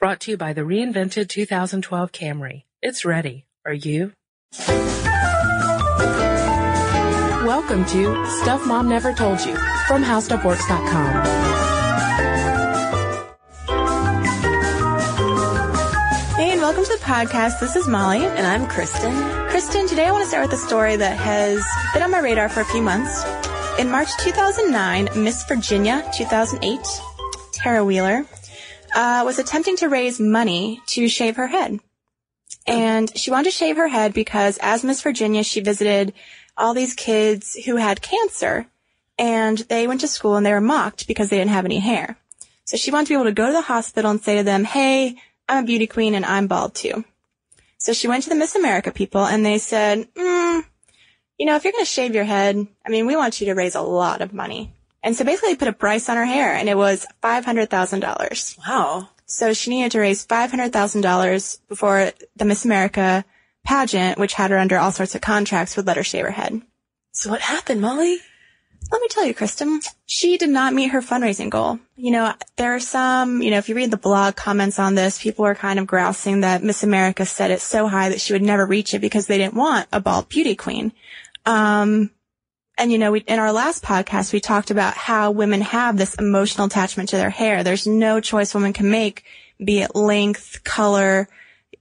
Brought to you by the reinvented 2012 Camry. It's ready. Are you? Welcome to Stuff Mom Never Told You from HowStuffWorks.com. Hey, and welcome to the podcast. This is Molly. And I'm Kristen. Kristen, today I want to start with a story that has been on my radar for a few months. In March 2009, Miss Virginia 2008, Tara Wheeler, uh, was attempting to raise money to shave her head. And she wanted to shave her head because as Miss Virginia, she visited all these kids who had cancer and they went to school and they were mocked because they didn't have any hair. So she wanted to be able to go to the hospital and say to them, Hey, I'm a beauty queen and I'm bald too. So she went to the Miss America people and they said, mm, you know, if you're going to shave your head, I mean, we want you to raise a lot of money. And so basically put a price on her hair and it was $500,000. Wow. So she needed to raise $500,000 before the Miss America pageant, which had her under all sorts of contracts, would let her shave her head. So what happened, Molly? Let me tell you, Kristen, she did not meet her fundraising goal. You know, there are some, you know, if you read the blog comments on this, people are kind of grousing that Miss America set it so high that she would never reach it because they didn't want a bald beauty queen. Um, and you know, we, in our last podcast, we talked about how women have this emotional attachment to their hair. There's no choice women can make, be it length, color,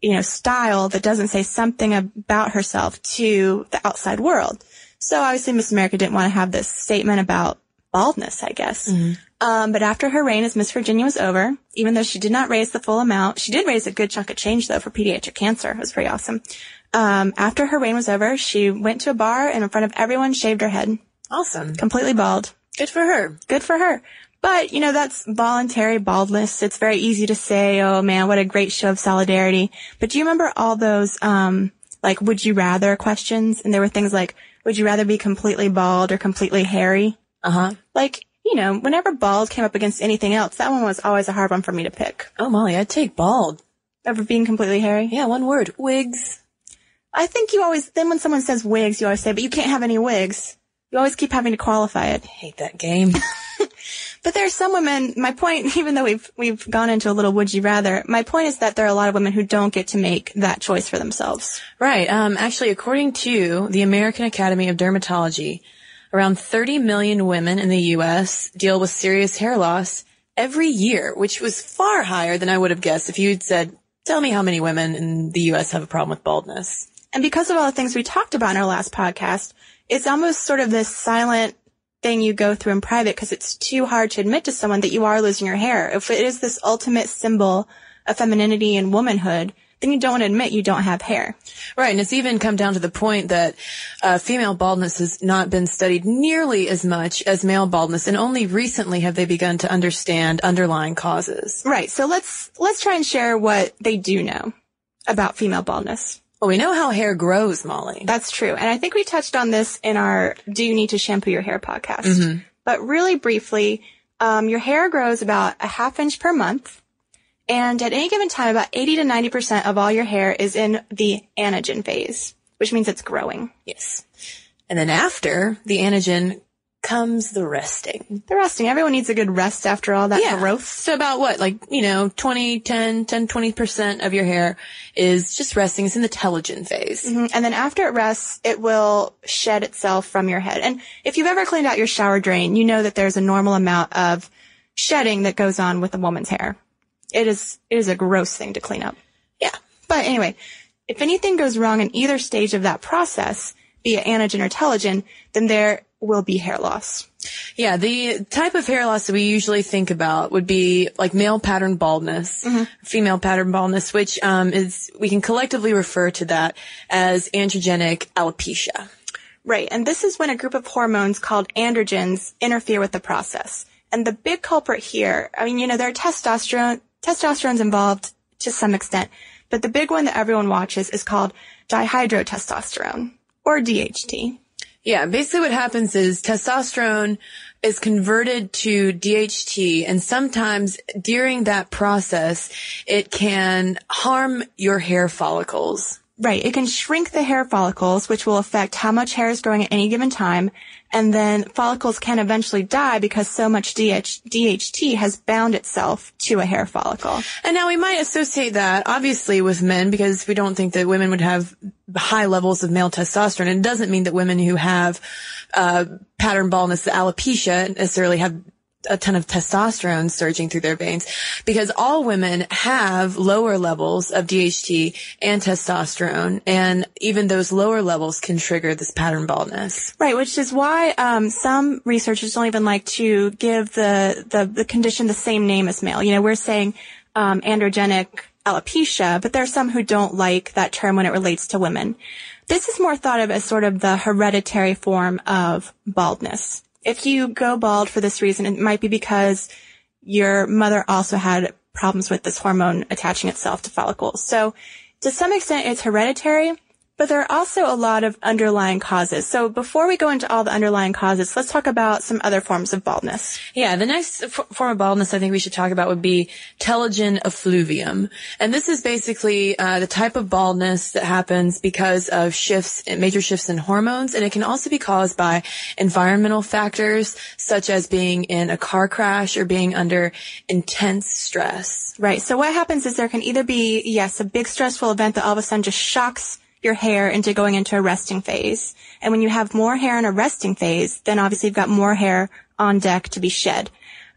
you know, style that doesn't say something about herself to the outside world. So obviously Miss America didn't want to have this statement about baldness, I guess. Mm-hmm. Um, but after her reign as Miss Virginia was over, even though she did not raise the full amount, she did raise a good chunk of change though for pediatric cancer. It was pretty awesome. Um, after her reign was over, she went to a bar and in front of everyone shaved her head. Awesome. Completely bald. Good for her. Good for her. But, you know, that's voluntary baldness. It's very easy to say, oh man, what a great show of solidarity. But do you remember all those, um, like, would you rather questions? And there were things like, would you rather be completely bald or completely hairy? Uh huh. Like, you know, whenever bald came up against anything else, that one was always a hard one for me to pick. Oh, Molly, I'd take bald. Over being completely hairy? Yeah, one word. Wigs. I think you always, then when someone says wigs, you always say, but you can't have any wigs. You always keep having to qualify it. I hate that game. But there are some women, my point, even though we've, we've gone into a little would you rather, my point is that there are a lot of women who don't get to make that choice for themselves. right. Um, actually, according to the American Academy of Dermatology, around 30 million women in the U.S. deal with serious hair loss every year, which was far higher than I would have guessed if you'd said, tell me how many women in the U.S. have a problem with baldness. And because of all the things we talked about in our last podcast, it's almost sort of this silent thing you go through in private because it's too hard to admit to someone that you are losing your hair. If it is this ultimate symbol of femininity and womanhood, then you don't want to admit you don't have hair. Right, and it's even come down to the point that uh, female baldness has not been studied nearly as much as male baldness, and only recently have they begun to understand underlying causes. Right. So let's, let's try and share what they do know about female baldness. Well, we know how hair grows, Molly. That's true. And I think we touched on this in our Do You Need to Shampoo Your Hair podcast. But really briefly, um, your hair grows about a half inch per month. And at any given time, about 80 to 90% of all your hair is in the anagen phase, which means it's growing. Yes. And then after the anagen comes the resting. The resting. Everyone needs a good rest after all that growth. So about what? Like, you know, 20, 10, 10, 20% of your hair is just resting. It's in the telogen phase. Mhm. And then after it rests, it will shed itself from your head. And if you've ever cleaned out your shower drain, you know that there's a normal amount of shedding that goes on with a woman's hair. It is, it is a gross thing to clean up. Yeah. But anyway, if anything goes wrong in either stage of that process, be it anagen or telogen, then there will be hair loss. Yeah, the type of hair loss that we usually think about would be like male pattern baldness, female pattern baldness, which um, is we can collectively refer to that as androgenic alopecia. Right. And this is when a group of hormones called androgens interfere with the process. And the big culprit here, I mean, you know, there are testosterone, testosterone's involved to some extent, but the big one that everyone watches is called dihydrotestosterone or DHT. Yeah, basically what happens is testosterone is converted to DHT and sometimes during that process, it can harm your hair follicles. Right. It can shrink the hair follicles, which will affect how much hair is growing at any given time. And then follicles can eventually die because so much DH- DHT has bound itself to a hair follicle. And now we might associate that obviously with men because we don't think that women would have high levels of male testosterone. It doesn't mean that women who have uh, pattern baldness, alopecia, necessarily have a ton of testosterone surging through their veins because all women have lower levels of DHT and testosterone and even those lower levels can trigger this pattern baldness. Right, which is why um, some researchers don't even like to give the, the, the condition the same name as male. You know, we're saying um, androgenic alopecia, but there are some who don't like that term when it relates to women. This is more thought of as sort of the hereditary form of baldness. If you go bald for this reason, it might be because your mother also had problems with this hormone attaching itself to follicles. So to some extent it's hereditary, but there are also a lot of underlying causes. So before we go into all the underlying causes, let's talk about some other forms of baldness. Yeah, the next f- form of baldness I think we should talk about would be telogen effluvium. And this is basically uh, the type of baldness that happens because of shifts, major shifts in hormones. And it can also be caused by environmental factors such as being in a car crash or being under intense stress. Right. So what happens is there can either be, yes, a big stressful event that all of a sudden just shocks your hair into going into a resting phase. And when you have more hair in a resting phase, then obviously you've got more hair on deck to be shed.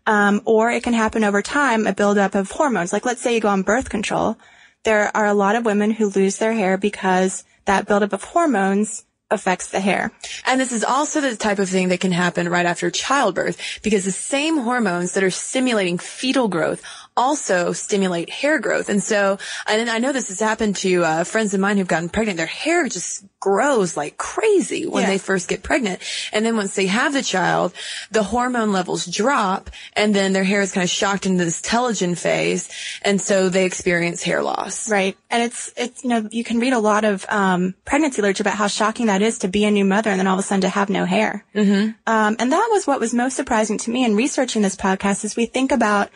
Um, or it can happen over time, a buildup of hormones. Like let's say you go on birth control. There are a lot of women who lose their hair because that buildup of hormones affects the hair. And this is also the type of thing that can happen right after childbirth because the same hormones that are stimulating fetal growth also stimulate hair growth. And so, and I know this has happened to uh, friends of mine who've gotten pregnant. Their hair just grows like crazy when Yeah. they first get pregnant. And then once they have the child, the hormone levels drop and then their hair is kind of shocked into this telogen phase. And so they experience hair loss. Right. And it's, it's, you know, you can read a lot of, um, pregnancy literature about how shocking that is to be a new mother and then all of a sudden to have no hair. Mm-hmm. Um, and that was what was most surprising to me in researching this podcast is we think about,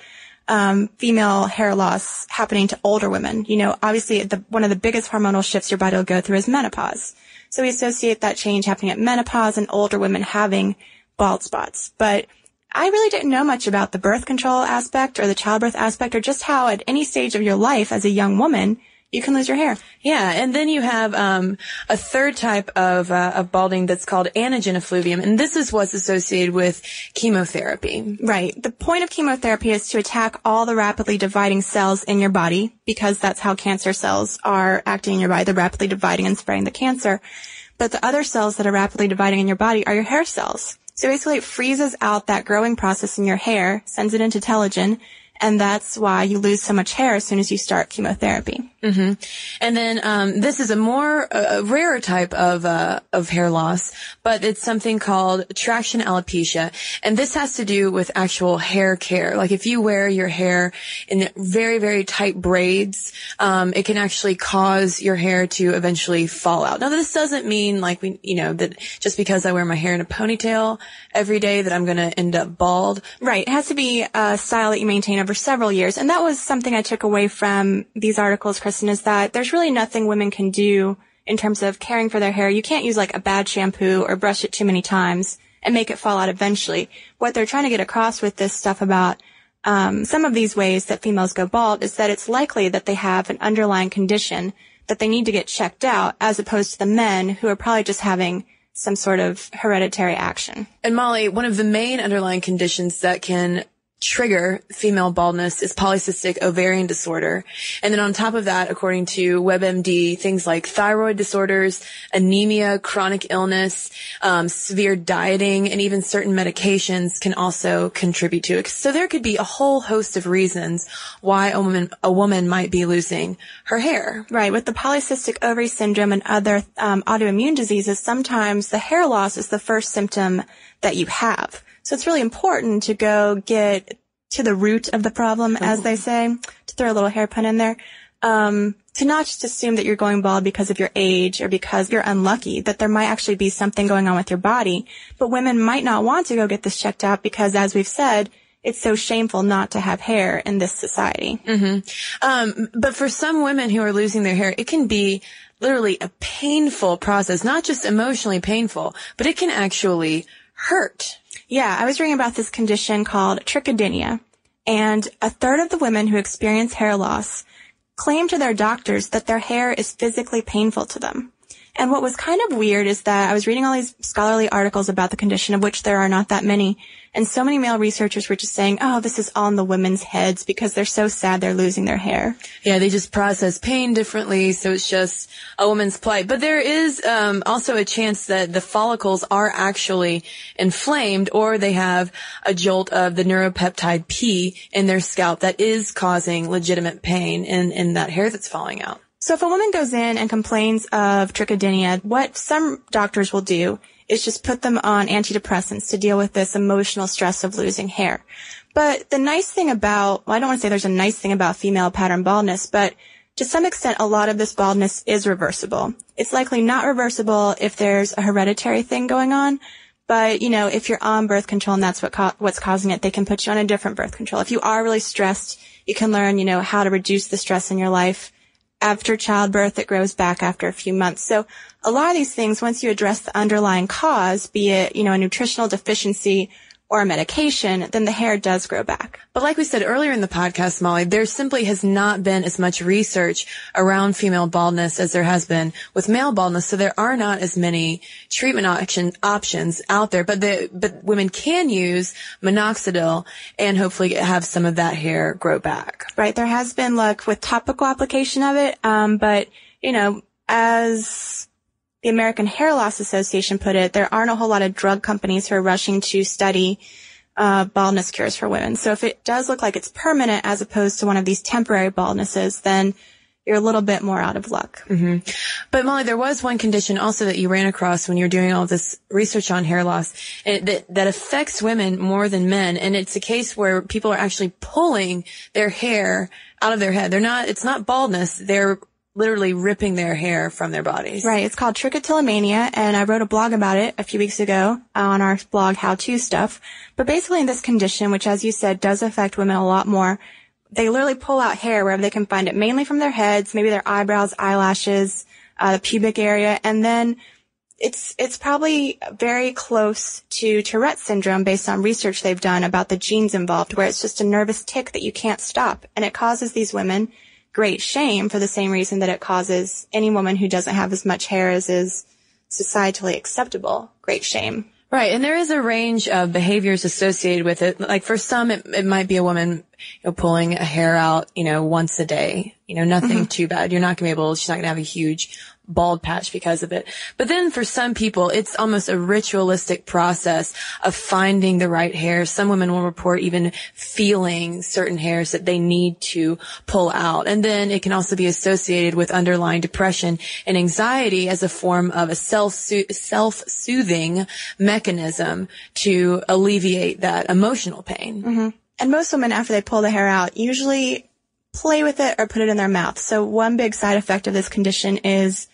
um, female hair loss happening to older women. You know, obviously the, one of the biggest hormonal shifts your body will go through is menopause. So we associate that change happening at menopause and older women having bald spots. But I really didn't know much about the birth control aspect or the childbirth aspect or just how at any stage of your life as a young woman, you can lose your hair. Yeah, and then you have um, a third type of, uh, of balding that's called anagen effluvium, and this is what's associated with chemotherapy. Right. The point of chemotherapy is to attack all the rapidly dividing cells in your body because that's how cancer cells are acting in your body. They're rapidly dividing and spreading the cancer. But the other cells that are rapidly dividing in your body are your hair cells. So basically it freezes out that growing process in your hair, sends it into telogen, and that's why you lose so much hair as soon as you start chemotherapy. And then um, this is a more uh, a rarer type of uh, of hair loss, but it's something called traction alopecia, and this has to do with actual hair care. Like if you wear your hair in very very tight braids, um, it can actually cause your hair to eventually fall out. Now this doesn't mean like we you know that just because I wear my hair in a ponytail every day that I'm going to end up bald. Right. It has to be a style that you maintain over several years. And that was something I took away from these articles, Kristen, is that there's really nothing women can do in terms of caring for their hair. You can't use like a bad shampoo or brush it too many times and make it fall out eventually. What they're trying to get across with this stuff about um, some of these ways that females go bald is that it's likely that they have an underlying condition that they need to get checked out as opposed to the men who are probably just having some sort of hereditary action. And Molly, one of the main underlying conditions that can trigger female baldness is polycystic ovarian disorder. And then on top of that, according to WebMD, things like thyroid disorders, anemia, chronic illness, um, severe dieting, and even certain medications can also contribute to it. So there could be a whole host of reasons why a woman, a woman might be losing her hair. Right. With the polycystic ovary syndrome and other um, autoimmune diseases, sometimes the hair loss is the first symptom that you have. So it's really important to go get to the root of the problem, as they say, to throw a little hairpin in there. Um, to not just assume that you're going bald because of your age or because you're unlucky, that there might actually be something going on with your body. But women might not want to go get this checked out because, as we've said, it's so shameful not to have hair in this society. Mm-hmm. Um, but for some women who are losing their hair, it can be literally a painful process, not just emotionally painful, but it can actually hurt. Yeah, I was reading about this condition called trichodynia, and a third of the women who experience hair loss claim to their doctors that their hair is physically painful to them. And what was kind of weird is that I was reading all these scholarly articles about the condition, of which there are not that many, and so many male researchers were just saying, oh, this is all in the women's heads because they're so sad they're losing their hair. Yeah, they just process pain differently, so it's just a woman's plight. But there is um, also a chance that the follicles are actually inflamed or they have a jolt of the neuropeptide P in their scalp that is causing legitimate pain in, in that hair that's falling out. So if a woman goes in and complains of trichodynia, what some doctors will do is just put them on antidepressants to deal with this emotional stress of losing hair. But the nice thing about, well, I don't want to say there's a nice thing about female pattern baldness, but to some extent, a lot of this baldness is reversible. It's likely not reversible if there's a hereditary thing going on, but you know, if you're on birth control and that's what co- what's causing it, they can put you on a different birth control. If you are really stressed, you can learn, you know, how to reduce the stress in your life after childbirth, it grows back after a few months. So a lot of these things, once you address the underlying cause, be it, you know, a nutritional deficiency or a medication, then the hair does grow back. But like we said earlier in the podcast, Molly, there simply has not been as much research around female baldness as there has been with male baldness. So there are not as many treatment option, options out there, but the, but women can use minoxidil and hopefully have some of that hair grow back. Right. There has been luck with topical application of it. Um, but you know, as the American Hair Loss Association put it, there aren't a whole lot of drug companies who are rushing to study uh, baldness cures for women. So if it does look like it's permanent as opposed to one of these temporary baldnesses, then you're a little bit more out of luck. Mm-hmm. But Molly, there was one condition also that you ran across when you were doing all this research on hair loss that, that affects women more than men. And it's a case where people are actually pulling their hair out of their head. They're not, it's not baldness. They're literally ripping their hair from their bodies. Right. It's called trichotillomania, and I wrote a blog about it a few weeks ago on our blog, How To Stuff. But basically, in this condition, which, as you said, does affect women a lot more, they literally pull out hair wherever they can find it, mainly from their heads, maybe their eyebrows, eyelashes, uh, the pubic area, and then it's it's probably very close to Tourette syndrome based on research they've done about the genes involved, where it's just a nervous tic that you can't stop, and it causes these women great shame for the same reason that it causes any woman who doesn't have as much hair as is societally acceptable great shame. Right. And there is a range of behaviors associated with it. Like for some, it, it might be a woman you know, pulling a hair out, you know, once a day, you know, nothing mm-hmm. too bad. You're not going to be able, she's not going to have a huge bald patch because of it. But then for some people, it's almost a ritualistic process of finding the right hair. Some women will report even feeling certain hairs that they need to pull out. And then it can also be associated with underlying depression and anxiety as a form of a self self-soothing mechanism to alleviate that emotional pain. Mm-hmm. And most women, after they pull the hair out, usually play with it or put it in their mouth. So one big side effect of this condition is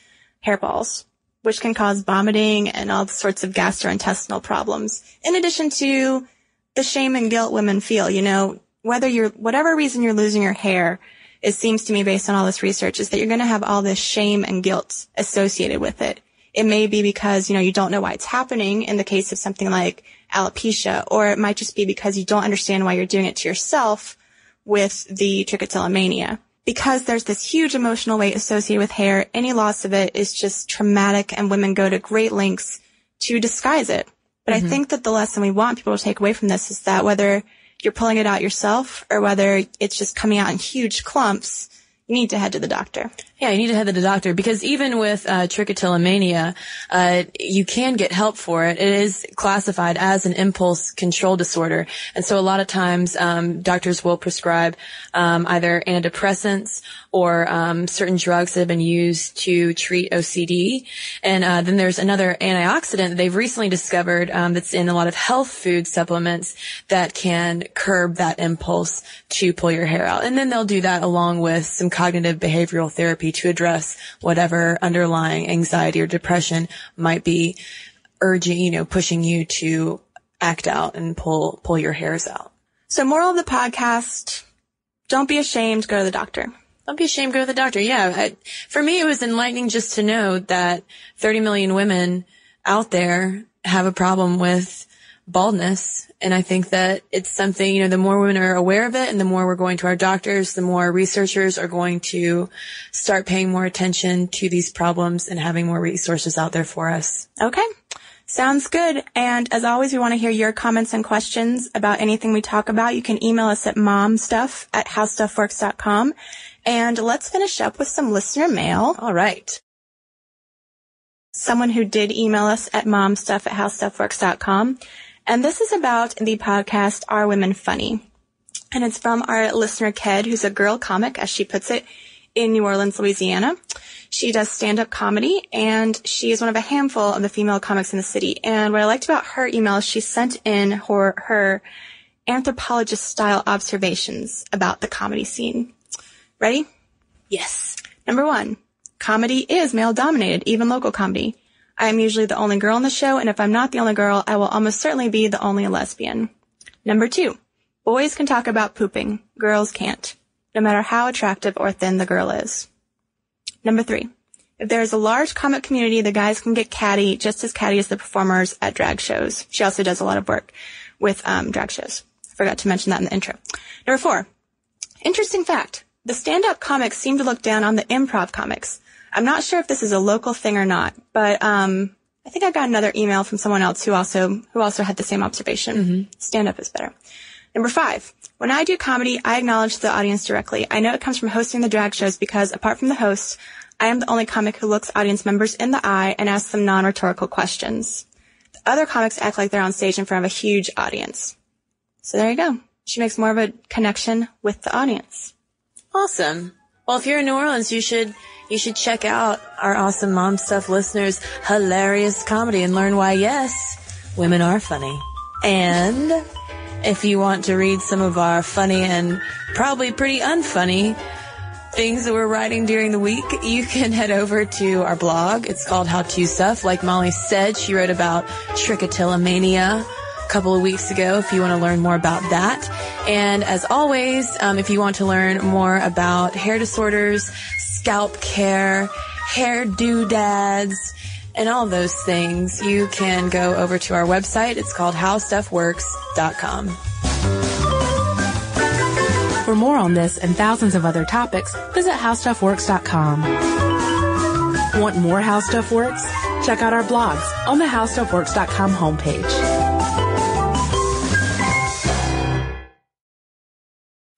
hairballs, which can cause vomiting and all sorts of gastrointestinal problems. In addition to the shame and guilt women feel, you know, whether you're, whatever reason you're losing your hair, it seems to me based on all this research is that you're going to have all this shame and guilt associated with it. It may be because, you know, you don't know why it's happening in the case of something like alopecia, or it might just be because you don't understand why you're doing it to yourself with the trichotillomania. Because there's this huge emotional weight associated with hair, any loss of it is just traumatic and women go to great lengths to disguise it. But mm-hmm. I think that the lesson we want people to take away from this is that whether you're pulling it out yourself or whether it's just coming out in huge clumps, you need to head to the doctor. Yeah, you need to head to the doctor because even with uh, trichotillomania, uh, you can get help for it. It is classified as an impulse control disorder, and so a lot of times um, doctors will prescribe um, either antidepressants or um, certain drugs that have been used to treat OCD. And uh, then there's another antioxidant they've recently discovered um, that's in a lot of health food supplements that can curb that impulse to pull your hair out. And then they'll do that along with some cognitive behavioral therapy to address whatever underlying anxiety or depression might be urging, you know, pushing you to act out and pull, pull your hairs out. So moral of the podcast, don't be ashamed, go to the doctor. Don't be ashamed, go to the doctor. Yeah. I, for me, it was enlightening just to know that 30 million women out there have a problem with baldness. And I think that it's something, you know, the more women are aware of it and the more we're going to our doctors, the more researchers are going to start paying more attention to these problems and having more resources out there for us. Okay. Sounds good. And as always, we want to hear your comments and questions about anything we talk about. You can email us at momstuff at howstuffworks.com. And let's finish up with some listener mail. All right. Someone who did email us at momstuff at howstuffworks.com and this is about the podcast Are Women Funny? And it's from our listener Ked, who's a girl comic, as she puts it, in New Orleans, Louisiana. She does stand-up comedy and she is one of a handful of the female comics in the city. And what I liked about her email is she sent in her, her anthropologist style observations about the comedy scene. Ready? Yes. Number one, comedy is male dominated, even local comedy. I am usually the only girl on the show, and if I'm not the only girl, I will almost certainly be the only lesbian. Number two, boys can talk about pooping. Girls can't, no matter how attractive or thin the girl is. Number three, if there is a large comic community, the guys can get catty just as catty as the performers at drag shows. She also does a lot of work with um, drag shows. I forgot to mention that in the intro. Number four, interesting fact. The stand-up comics seem to look down on the improv comics. I'm not sure if this is a local thing or not, but um, I think I got another email from someone else who also who also had the same observation. Mm-hmm. Stand up is better. Number five. When I do comedy, I acknowledge the audience directly. I know it comes from hosting the drag shows because apart from the host, I am the only comic who looks audience members in the eye and asks them non-rhetorical questions. The other comics act like they're on stage in front of a huge audience. So there you go. She makes more of a connection with the audience. Awesome. Well, if you're in New Orleans, you should you should check out our awesome mom stuff listeners' hilarious comedy and learn why, yes, women are funny. And if you want to read some of our funny and probably pretty unfunny things that we're writing during the week, you can head over to our blog. It's called How To Stuff. Like Molly said, she wrote about trichotillomania couple of weeks ago if you want to learn more about that. And as always, um, if you want to learn more about hair disorders, scalp care, hair doodads, and all those things, you can go over to our website. It's called howstuffworks.com. For more on this and thousands of other topics, visit howstuffworks.com. Want more How Stuff Works? Check out our blogs on the howstuffworks.com homepage.